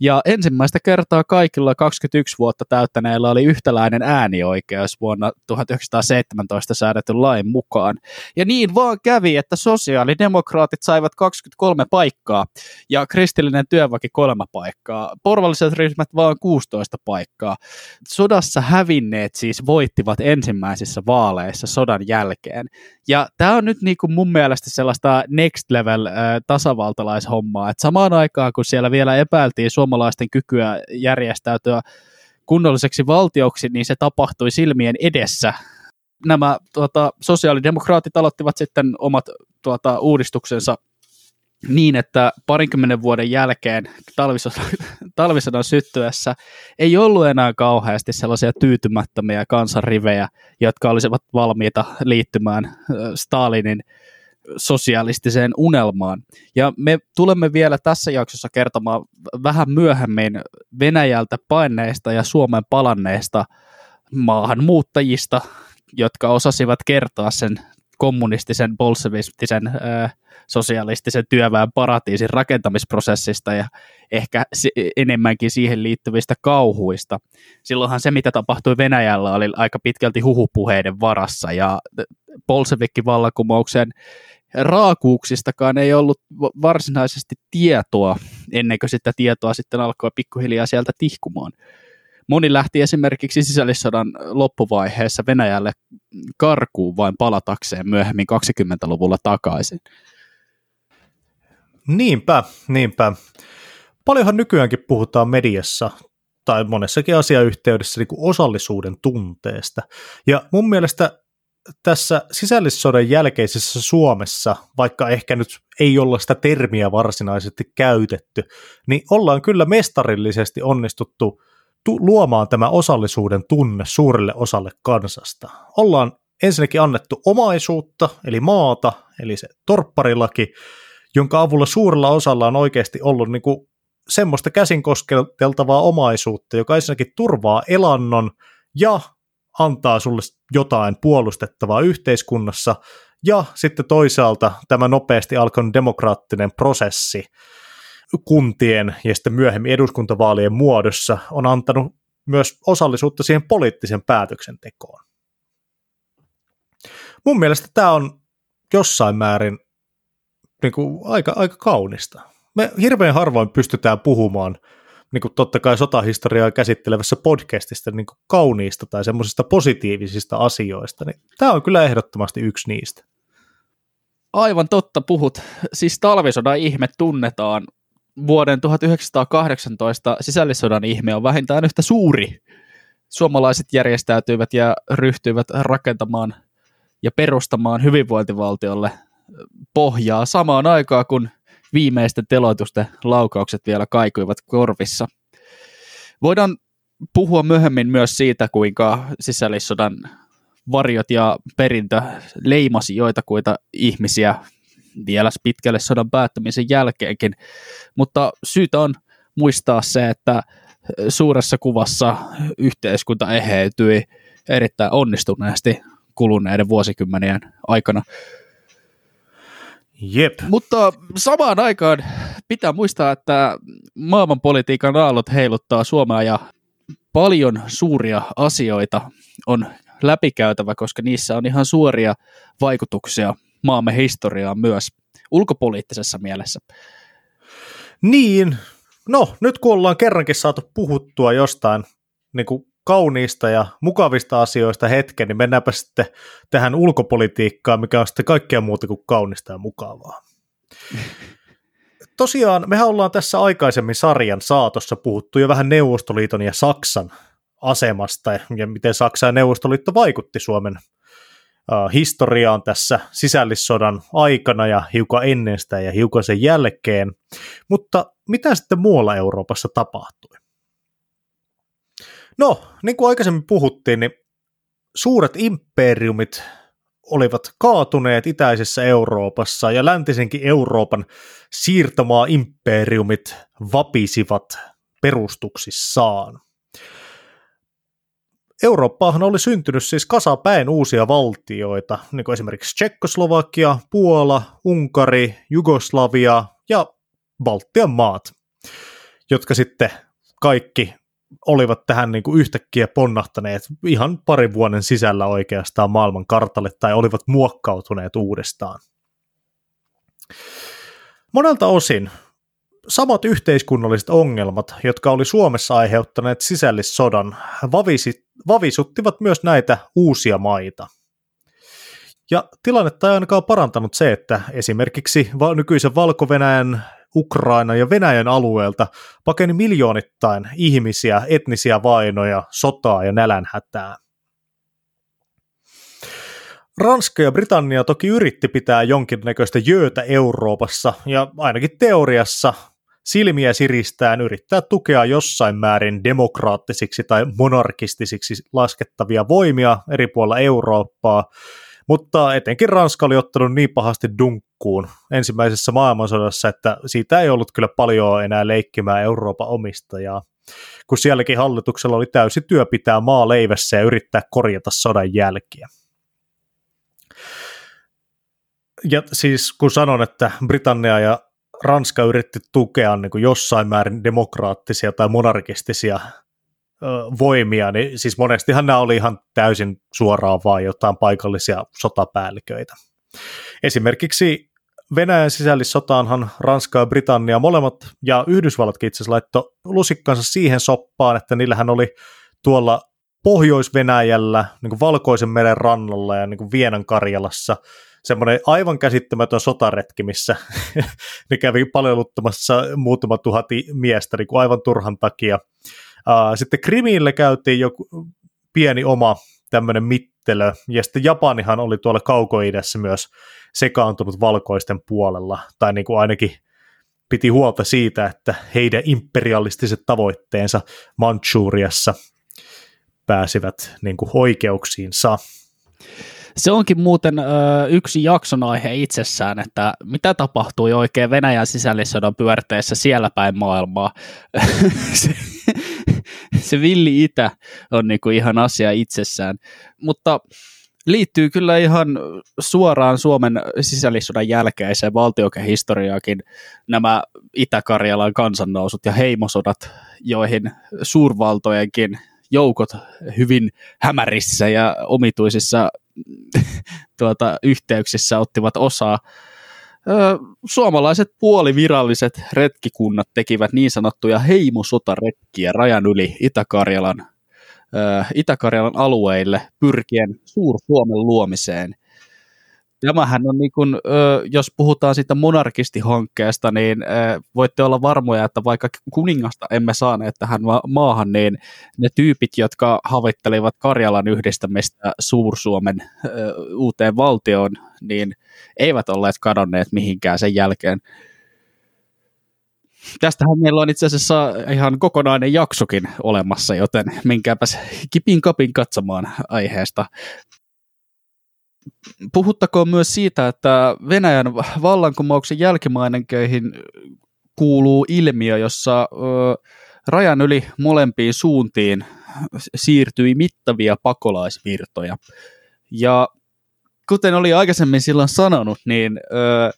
Ja ensimmäistä kertaa kaikilla 21 vuotta täyttäneillä oli yhtäläinen äänioikeus vuonna 1917 säädetyn lain mukaan. Ja niin vaan kävi, että sosiaalidemokraatit saivat 23 paikkaa ja kristillinen työväki kolme paikkaa. Porvalliset ryhmät vaan 16 paikkaa. Sodassa hävinneet siis voittivat ensimmäisissä vaaleissa sodan jälkeen. Ja tämä on nyt niinku mun mielestä sellaista next level äh, tasavaltalaishommaa, että samaan aikaan kun siellä vielä epäiltiin suomalaisten kykyä järjestäytyä kunnolliseksi valtioksi, niin se tapahtui silmien edessä. Nämä tuota, sosiaalidemokraatit aloittivat sitten omat tuota, uudistuksensa niin, että parinkymmenen vuoden jälkeen talvisodan, *laughs* talvisodan syttyessä ei ollut enää kauheasti sellaisia tyytymättömiä kansanrivejä, jotka olisivat valmiita liittymään Stalinin sosialistiseen unelmaan. Ja me tulemme vielä tässä jaksossa kertomaan vähän myöhemmin Venäjältä paineista ja Suomen palanneista maahanmuuttajista, jotka osasivat kertoa sen kommunistisen, bolsevistisen, sosialistisen työväen paratiisin rakentamisprosessista ja ehkä enemmänkin siihen liittyvistä kauhuista. Silloinhan se, mitä tapahtui Venäjällä, oli aika pitkälti huhupuheiden varassa ja Bolshevikki-vallankumouksen raakuuksistakaan ei ollut varsinaisesti tietoa, ennen kuin sitä tietoa sitten alkoi pikkuhiljaa sieltä tihkumaan. Moni lähti esimerkiksi sisällissodan loppuvaiheessa Venäjälle karkuun vain palatakseen myöhemmin 20-luvulla takaisin. Niinpä, niinpä. Paljonhan nykyäänkin puhutaan mediassa tai monessakin asiayhteydessä niin kuin osallisuuden tunteesta. Ja mun mielestä tässä sisällissodan jälkeisessä Suomessa, vaikka ehkä nyt ei olla sitä termiä varsinaisesti käytetty, niin ollaan kyllä mestarillisesti onnistuttu tu- luomaan tämä osallisuuden tunne suurelle osalle kansasta. Ollaan ensinnäkin annettu omaisuutta, eli maata, eli se torpparilaki, jonka avulla suurella osalla on oikeasti ollut niin kuin semmoista käsin kosketeltavaa omaisuutta, joka ensinnäkin turvaa elannon ja antaa sulle jotain puolustettavaa yhteiskunnassa, ja sitten toisaalta tämä nopeasti alkanut demokraattinen prosessi kuntien ja sitten myöhemmin eduskuntavaalien muodossa on antanut myös osallisuutta siihen poliittisen päätöksentekoon. Mun mielestä tämä on jossain määrin niin kuin aika, aika kaunista. Me hirveän harvoin pystytään puhumaan niin kuin totta kai sotahistoriaa käsittelevässä podcastista niin kuin kauniista tai semmoisista positiivisista asioista, niin tämä on kyllä ehdottomasti yksi niistä. Aivan totta puhut. Siis talvisodan ihme tunnetaan. Vuoden 1918 sisällissodan ihme on vähintään yhtä suuri. Suomalaiset järjestäytyivät ja ryhtyivät rakentamaan ja perustamaan hyvinvointivaltiolle pohjaa samaan aikaan, kun viimeisten teloitusten laukaukset vielä kaikuivat korvissa. Voidaan puhua myöhemmin myös siitä, kuinka sisällissodan varjot ja perintö leimasi joitakuita ihmisiä vielä pitkälle sodan päättämisen jälkeenkin, mutta syytä on muistaa se, että suuressa kuvassa yhteiskunta eheytyi erittäin onnistuneesti kuluneiden vuosikymmenien aikana. Jep. Mutta samaan aikaan pitää muistaa, että maailmanpolitiikan aallot heiluttaa Suomea ja paljon suuria asioita on läpikäytävä, koska niissä on ihan suoria vaikutuksia maamme historiaan myös ulkopoliittisessa mielessä. Niin, no nyt kun ollaan kerrankin saatu puhuttua jostain niin kuin kauniista ja mukavista asioista hetken, niin mennäänpä sitten tähän ulkopolitiikkaan, mikä on sitten kaikkea muuta kuin kaunista ja mukavaa. Tosiaan, mehän ollaan tässä aikaisemmin sarjan saatossa puhuttu jo vähän Neuvostoliiton ja Saksan asemasta ja miten Saksa ja Neuvostoliitto vaikutti Suomen historiaan tässä sisällissodan aikana ja hiukan ennen sitä ja hiukan sen jälkeen. Mutta mitä sitten muualla Euroopassa tapahtui? No, niin kuin aikaisemmin puhuttiin, niin suuret imperiumit olivat kaatuneet itäisessä Euroopassa ja läntisenkin Euroopan siirtomaa imperiumit vapisivat perustuksissaan. Eurooppaahan oli syntynyt siis kasapäin uusia valtioita, niin kuin esimerkiksi Tsekkoslovakia, Puola, Unkari, Jugoslavia ja Baltian maat, jotka sitten kaikki olivat tähän niin kuin yhtäkkiä ponnahtaneet ihan parin vuoden sisällä oikeastaan maailman kartalle tai olivat muokkautuneet uudestaan. Monelta osin samat yhteiskunnalliset ongelmat, jotka oli Suomessa aiheuttaneet sisällissodan, vavisi, vavisuttivat myös näitä uusia maita. Ja tilannetta ei ainakaan parantanut se, että esimerkiksi nykyisen valko Ukraina ja Venäjän alueelta pakeni miljoonittain ihmisiä, etnisiä vainoja, sotaa ja nälänhätää. Ranska ja Britannia toki yritti pitää jonkinnäköistä jöötä Euroopassa, ja ainakin teoriassa silmiä siristään yrittää tukea jossain määrin demokraattisiksi tai monarkistisiksi laskettavia voimia eri puolilla Eurooppaa, mutta etenkin Ranska oli ottanut niin pahasti dunkkuun ensimmäisessä maailmansodassa, että siitä ei ollut kyllä paljon enää leikkimään Euroopan omistajaa kun sielläkin hallituksella oli täysi työ pitää maa leivässä ja yrittää korjata sodan jälkiä. Ja siis kun sanon, että Britannia ja Ranska yritti tukea niin kuin jossain määrin demokraattisia tai monarkistisia ö, voimia, niin siis monestihan nämä oli ihan täysin suoraan vaan jotain paikallisia sotapäälliköitä. Esimerkiksi Venäjän sisällissotaanhan Ranska ja Britannia molemmat ja Yhdysvallatkin itse asiassa laittoi lusikkansa siihen soppaan, että niillähän oli tuolla Pohjois-Venäjällä, niin kuin Valkoisen meren rannalla ja niin kuin Vienan Karjalassa semmoinen aivan käsittämätön sotaretki, missä *laughs* ne kävi palveluttamassa muutama tuhat miestä niin kuin aivan turhan takia. Sitten Krimille käytiin joku pieni oma tämmöinen mittelö, ja sitten Japanihan oli tuolla kaukoidässä myös sekaantunut valkoisten puolella, tai niin kuin ainakin piti huolta siitä, että heidän imperialistiset tavoitteensa Manchuriassa pääsivät niin kuin oikeuksiinsa. Se onkin muuten ö, yksi jakson aihe itsessään, että mitä tapahtui oikein Venäjän sisällissodan pyörteessä siellä päin maailmaa. *laughs* se, se villi itä on niinku ihan asia itsessään. Mutta liittyy kyllä ihan suoraan Suomen sisällissodan jälkeiseen valtiokehistoriaakin nämä Itä-Karjalan kansannousut ja heimosodat, joihin suurvaltojenkin joukot hyvin hämärissä ja omituisissa *laughs* tuota, yhteyksissä ottivat osaa. Suomalaiset puoliviralliset retkikunnat tekivät niin sanottuja heimosotaretkiä rajan yli Itä-Karjalan Itä-Karjalan alueille pyrkien Suur-Suomen luomiseen. Tämähän on niin kuin, jos puhutaan siitä monarkistihankkeesta, niin voitte olla varmoja, että vaikka kuningasta emme saaneet tähän maahan, niin ne tyypit, jotka havittelivat Karjalan yhdistämistä Suur-Suomen uuteen valtioon, niin eivät olleet kadonneet mihinkään sen jälkeen. Tästähän meillä on itse asiassa ihan kokonainen jaksokin olemassa, joten menkääpäs kipin kapin katsomaan aiheesta. Puhuttakoon myös siitä, että Venäjän vallankumouksen jälkimainenkeihin kuuluu ilmiö, jossa ö, rajan yli molempiin suuntiin siirtyi mittavia pakolaisvirtoja. Ja kuten oli aikaisemmin silloin sanonut, niin ö,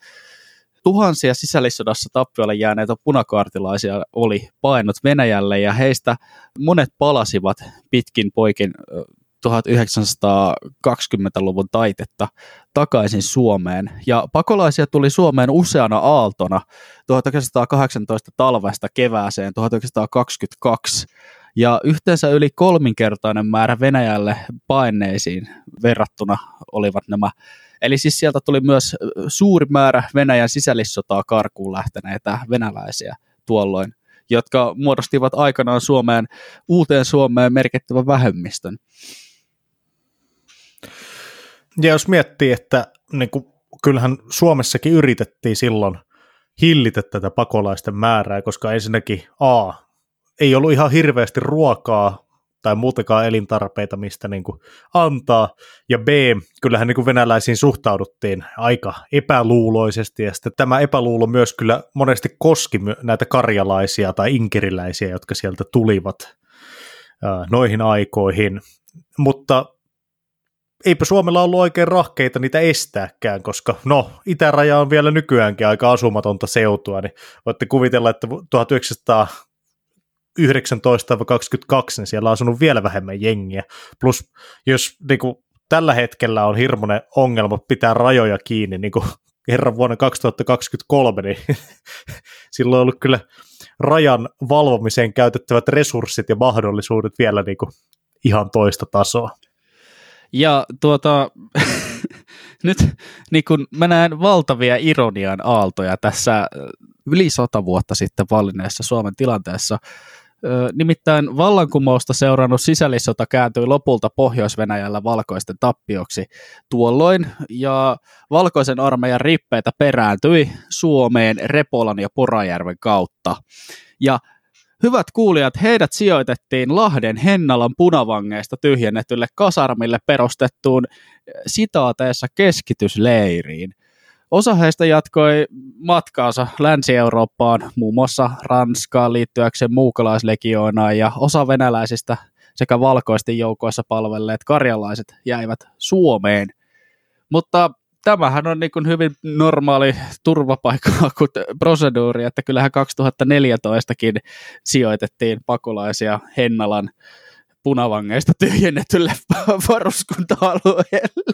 tuhansia sisällissodassa tappiolle jääneitä punakaartilaisia oli painut Venäjälle ja heistä monet palasivat pitkin poikin 1920-luvun taitetta takaisin Suomeen. Ja pakolaisia tuli Suomeen useana aaltona 1918 talvesta kevääseen 1922. Ja yhteensä yli kolminkertainen määrä Venäjälle paineisiin verrattuna olivat nämä Eli siis sieltä tuli myös suuri määrä Venäjän sisällissotaa karkuun lähteneitä venäläisiä tuolloin, jotka muodostivat aikanaan Suomeen, uuteen Suomeen merkittävän vähemmistön. Ja jos miettii, että niin kuin, kyllähän Suomessakin yritettiin silloin hillitä tätä pakolaisten määrää, koska ensinnäkin A, ei ollut ihan hirveästi ruokaa tai muutenkaan elintarpeita, mistä niin kuin antaa. Ja B, kyllähän niin kuin venäläisiin suhtauduttiin aika epäluuloisesti, ja sitten tämä epäluulo myös kyllä monesti koski näitä karjalaisia tai inkeriläisiä, jotka sieltä tulivat noihin aikoihin. Mutta eipä Suomella ollut oikein rahkeita niitä estääkään, koska no, itäraja on vielä nykyäänkin aika asumatonta seutua, niin voitte kuvitella, että 1900 19-22, niin siellä on asunut vielä vähemmän jengiä. Plus jos niin kuin, tällä hetkellä on hirmuinen ongelma pitää rajoja kiinni, niin kuin herran vuonna 2023, niin *laughs* silloin on ollut kyllä rajan valvomiseen käytettävät resurssit ja mahdollisuudet vielä niin kuin ihan toista tasoa. Ja tuota, *laughs* nyt niin kun mä näen valtavia ironian aaltoja tässä yli sata vuotta sitten valinneessa Suomen tilanteessa, Nimittäin vallankumousta seurannut sisällissota kääntyi lopulta Pohjois-Venäjällä valkoisten tappioksi tuolloin, ja valkoisen armeijan rippeitä perääntyi Suomeen Repolan ja Porajärven kautta. Ja Hyvät kuulijat, heidät sijoitettiin Lahden Hennalan punavangeista tyhjennetylle kasarmille perustettuun sitaateessa keskitysleiriin – Osa heistä jatkoi matkaansa Länsi-Eurooppaan, muun muassa Ranskaan liittyäkseen muukalaislegioonaan, ja osa venäläisistä sekä valkoisten joukoissa palvelleet karjalaiset jäivät Suomeen. Mutta tämähän on niin hyvin normaali turvapaikka-proseduuri, *laughs* että kyllähän 2014kin sijoitettiin pakolaisia Hennalan punavangeista tyhjennetylle *laughs* varuskunta-alueelle.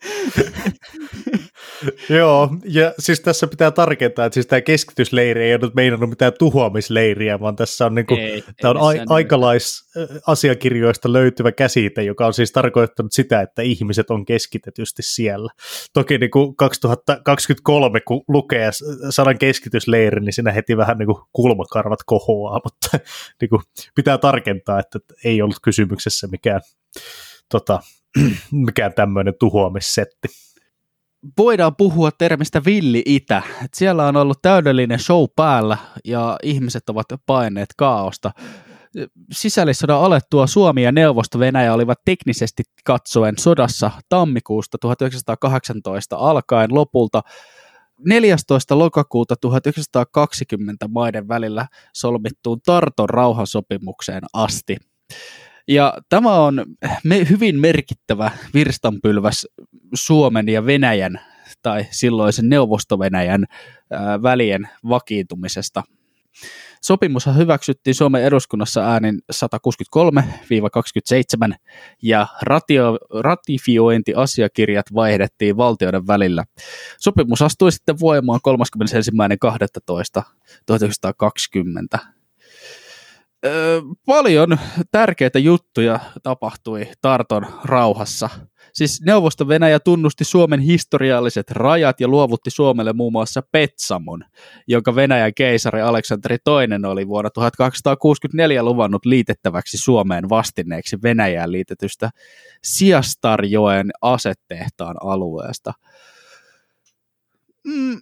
*laughs* Joo, ja siis tässä pitää tarkentaa, että siis tämä keskitysleiri ei ole nyt meinannut mitään tuhoamisleiriä, vaan tässä on, niinku, ei, tämä on a- aikalaisasiakirjoista löytyvä käsite, joka on siis tarkoittanut sitä, että ihmiset on keskitetysti siellä. Toki niin kuin 2023, kun lukee sanan keskitysleiri, niin siinä heti vähän niin kuin kulmakarvat kohoaa, *laughs* mutta niin kuin pitää tarkentaa, että ei ollut kysymyksessä mikään tota, *clears throat* mikään tämmöinen tuhoamissetti. Voidaan puhua termistä villi itä. Et siellä on ollut täydellinen show päällä ja ihmiset ovat paineet kaaosta. Sisällissodan alettua Suomi ja Neuvosto-Venäjä olivat teknisesti katsoen sodassa tammikuusta 1918 alkaen lopulta 14. lokakuuta 1920 maiden välillä solmittuun Tarton rauhansopimukseen asti. Ja tämä on me, hyvin merkittävä virstanpylväs Suomen ja Venäjän tai silloisen Neuvosto-Venäjän ää, välien vakiintumisesta. Sopimus hyväksyttiin Suomen eduskunnassa äänin 163-27 ja ratio, ratifiointiasiakirjat vaihdettiin valtioiden välillä. Sopimus astui sitten voimaan 31.12.1920 paljon tärkeitä juttuja tapahtui Tarton rauhassa. Siis Neuvosto-Venäjä tunnusti Suomen historialliset rajat ja luovutti Suomelle muun muassa Petsamon, jonka Venäjän keisari Aleksanteri II oli vuonna 1264 luvannut liitettäväksi Suomeen vastineeksi Venäjään liitetystä Siastarjoen asetehtaan alueesta. Mm,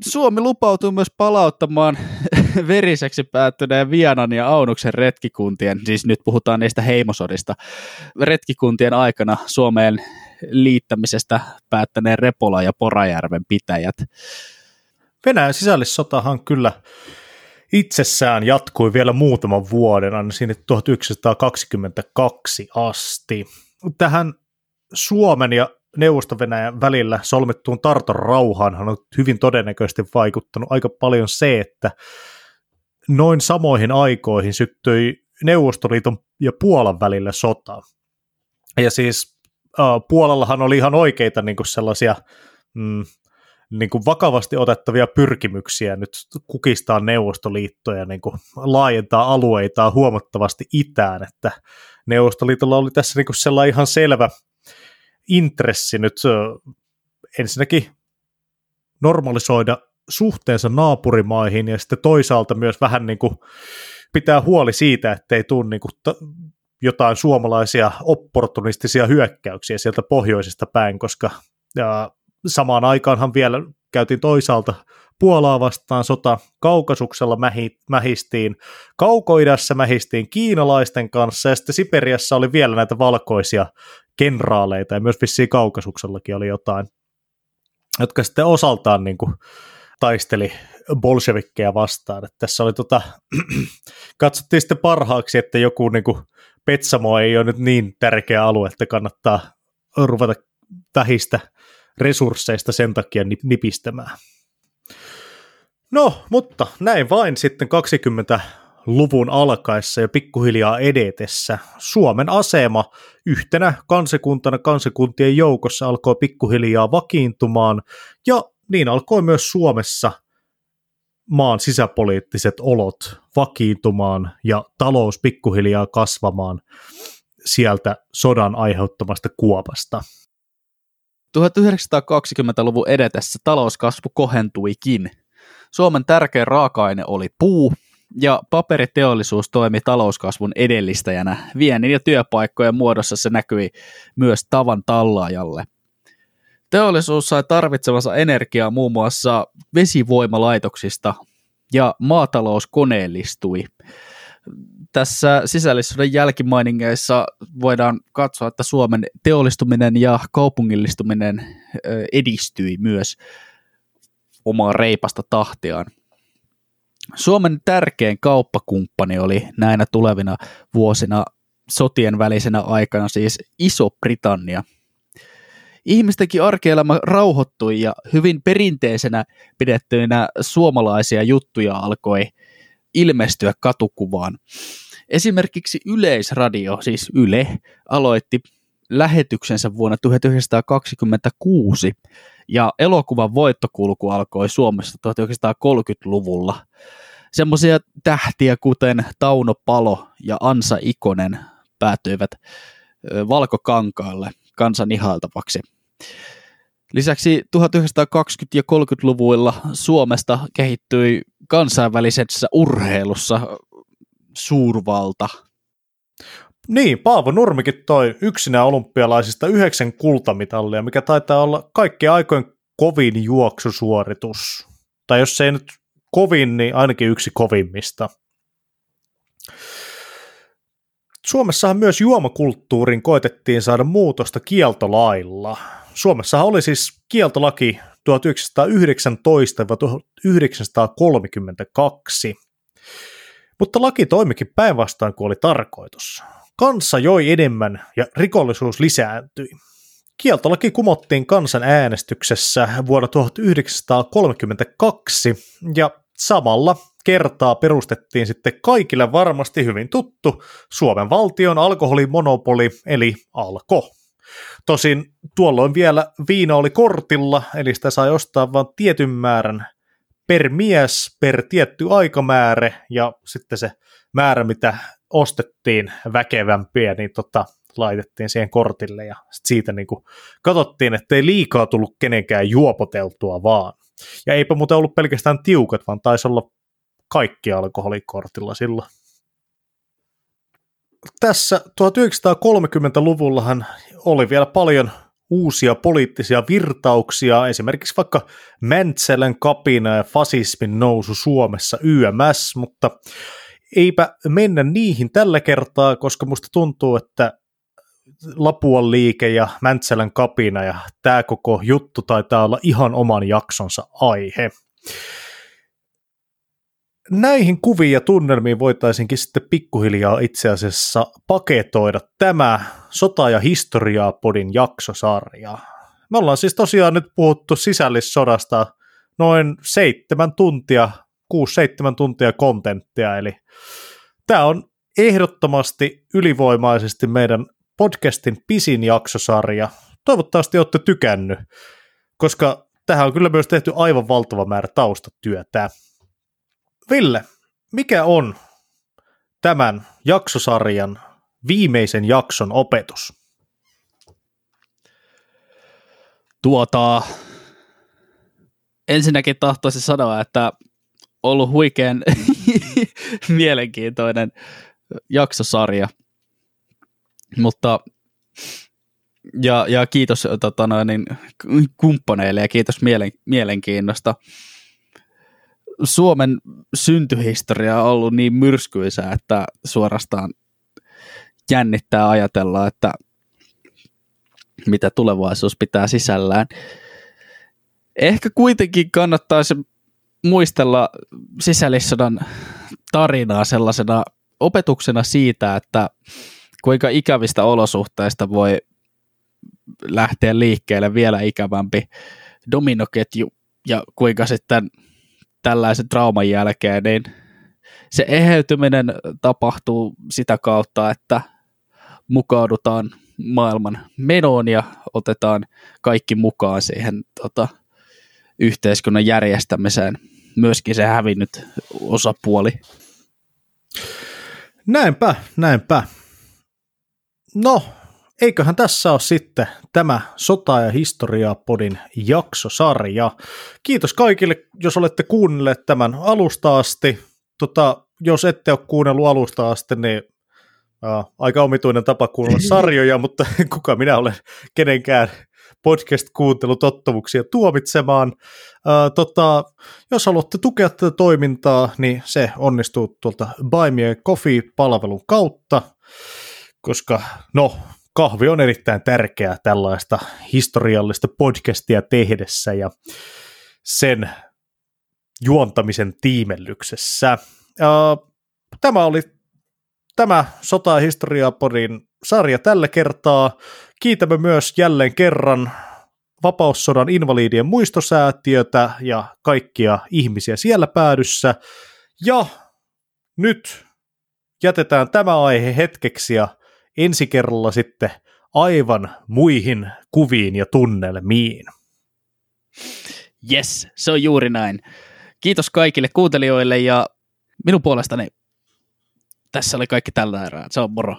Suomi lupautuu myös palauttamaan *laughs* veriseksi päättyneen Vianan ja Aunuksen retkikuntien, siis nyt puhutaan niistä heimosodista, retkikuntien aikana Suomeen liittämisestä päättäneen Repola ja Porajärven pitäjät. Venäjän sisällissotahan kyllä itsessään jatkui vielä muutaman vuoden, aina sinne 1922 asti. Tähän Suomen ja neuvosto välillä solmittuun Tarton rauhaan on hyvin todennäköisesti vaikuttanut aika paljon se, että noin samoihin aikoihin syttyi Neuvostoliiton ja Puolan välillä sota. Ja siis äh, Puolallahan oli ihan oikeita niin kuin sellaisia mm, niin kuin vakavasti otettavia pyrkimyksiä nyt kukistaa Neuvostoliittoja ja niin kuin laajentaa alueitaan huomattavasti itään, että Neuvostoliitolla oli tässä niin kuin sellainen ihan selvä intressi nyt ensinnäkin normalisoida suhteensa naapurimaihin ja sitten toisaalta myös vähän niin kuin pitää huoli siitä, ettei tule niin kuin jotain suomalaisia opportunistisia hyökkäyksiä sieltä pohjoisesta päin, koska ja samaan aikaanhan vielä käytiin toisaalta Puolaa vastaan sota, Kaukasuksella mähi, mähistiin, Kaukoidassa mähistiin kiinalaisten kanssa ja sitten Siperiassa oli vielä näitä valkoisia kenraaleita ja myös vissiin Kaukasuksellakin oli jotain, jotka sitten osaltaan niin kuin taisteli bolshevikkeja vastaan. Että tässä oli tota, *clears throat* katsottiin sitten parhaaksi, että joku niin kuin Petsamo ei ole nyt niin tärkeä alue, että kannattaa ruveta tähistä resursseista sen takia nipistämään. No, mutta näin vain sitten 20-luvun alkaessa ja pikkuhiljaa edetessä Suomen asema yhtenä kansakuntana kansakuntien joukossa alkoi pikkuhiljaa vakiintumaan ja niin alkoi myös Suomessa maan sisäpoliittiset olot vakiintumaan ja talous pikkuhiljaa kasvamaan sieltä sodan aiheuttamasta kuopasta. 1920-luvun edetessä talouskasvu kohentuikin. Suomen tärkein raaka-aine oli puu, ja paperiteollisuus toimi talouskasvun edellistäjänä. Viennin ja työpaikkojen muodossa se näkyi myös tavan tallaajalle. Teollisuus sai tarvitsemansa energiaa muun muassa vesivoimalaitoksista ja maatalous koneellistui. Tässä sisällissodan jälkimainingeissa voidaan katsoa, että Suomen teollistuminen ja kaupungillistuminen edistyi myös omaa reipasta tahtiaan. Suomen tärkein kauppakumppani oli näinä tulevina vuosina sotien välisenä aikana siis Iso-Britannia. Ihmistenkin arkielämä rauhoittui ja hyvin perinteisenä pidettyinä suomalaisia juttuja alkoi ilmestyä katukuvaan. Esimerkiksi Yleisradio, siis Yle, aloitti lähetyksensä vuonna 1926 ja elokuvan voittokulku alkoi Suomessa 1930-luvulla. Semmoisia tähtiä kuten Tauno Palo ja Ansa Ikonen päätyivät valkokankaalle kansan ihailtavaksi. Lisäksi 1920- ja 30-luvuilla Suomesta kehittyi kansainvälisessä urheilussa suurvalta. Niin, Paavo Nurmikin toi yksinä olympialaisista yhdeksän kultamitallia, mikä taitaa olla kaikkien aikojen kovin juoksusuoritus. Tai jos se ei nyt kovin, niin ainakin yksi kovimmista. Suomessahan myös juomakulttuurin koetettiin saada muutosta kieltolailla. Suomessahan oli siis kieltolaki 1919-1932, mutta laki toimikin päinvastaan kuin oli tarkoitus. Kansa joi enemmän ja rikollisuus lisääntyi. Kieltolaki kumottiin kansan äänestyksessä vuonna 1932 ja samalla kertaa perustettiin sitten kaikille varmasti hyvin tuttu Suomen valtion alkoholimonopoli eli Alko. Tosin tuolloin vielä viina oli kortilla, eli sitä sai ostaa vain tietyn määrän per mies per tietty aikamäärä, ja sitten se määrä, mitä ostettiin väkevämpiä, niin tota, laitettiin siihen kortille, ja sit siitä niin kuin katsottiin, ettei liikaa tullut kenenkään juopoteltua vaan. Ja eipä muuten ollut pelkästään tiukat, vaan taisi olla kaikki alkoholikortilla silloin. Tässä 1930-luvullahan oli vielä paljon uusia poliittisia virtauksia, esimerkiksi vaikka Mäntsälän kapina ja fasismin nousu Suomessa YMS, mutta eipä mennä niihin tällä kertaa, koska musta tuntuu, että Lapuan liike ja Mäntsälän kapina ja tämä koko juttu taitaa olla ihan oman jaksonsa aihe näihin kuviin ja tunnelmiin voitaisinkin sitten pikkuhiljaa itse asiassa paketoida tämä Sota- ja historiaa podin jaksosarja. Me ollaan siis tosiaan nyt puhuttu sisällissodasta noin seitsemän tuntia, kuusi seitsemän tuntia kontenttia, eli tämä on ehdottomasti ylivoimaisesti meidän podcastin pisin jaksosarja. Toivottavasti olette tykännyt, koska tähän on kyllä myös tehty aivan valtava määrä taustatyötä. Ville, mikä on tämän jaksosarjan viimeisen jakson opetus? Tuota, ensinnäkin tahtoisin sanoa, että ollut huikean *laughs* mielenkiintoinen jaksosarja, mutta ja, ja kiitos tota noin, niin, kumppaneille ja kiitos mielen, mielenkiinnosta. Suomen syntyhistoria on ollut niin myrskyisää, että suorastaan jännittää ajatella, että mitä tulevaisuus pitää sisällään. Ehkä kuitenkin kannattaisi muistella sisällissodan tarinaa sellaisena opetuksena siitä, että kuinka ikävistä olosuhteista voi lähteä liikkeelle vielä ikävämpi dominoketju ja kuinka sitten tällaisen trauman jälkeen, niin se eheytyminen tapahtuu sitä kautta, että mukaudutaan maailman menoon ja otetaan kaikki mukaan siihen tota, yhteiskunnan järjestämiseen, myöskin se hävinnyt osapuoli. Näinpä, näinpä. No, eiköhän tässä ole sitten tämä Sota- ja historiaa-podin jaksosarja. Kiitos kaikille, jos olette kuunnelleet tämän alusta asti. Tota, jos ette ole kuunnellut alusta asti, niin uh, aika omituinen tapa kuunnella *laughs* sarjoja, mutta kuka minä olen kenenkään podcast-kuuntelutottumuksia tuomitsemaan. Uh, tota, jos haluatte tukea tätä toimintaa, niin se onnistuu tuolta Buy Me Coffee-palvelun kautta, koska no, kahvi on erittäin tärkeää tällaista historiallista podcastia tehdessä ja sen juontamisen tiimellyksessä. Uh, tämä oli tämä Sota- ja historiapodin sarja tällä kertaa. Kiitämme myös jälleen kerran Vapaussodan invalidien muistosäätiötä ja kaikkia ihmisiä siellä päädyssä. Ja nyt jätetään tämä aihe hetkeksi ja ensi kerralla sitten aivan muihin kuviin ja tunnelmiin. Yes, se on juuri näin. Kiitos kaikille kuuntelijoille ja minun puolestani tässä oli kaikki tällä erää. Se on moro.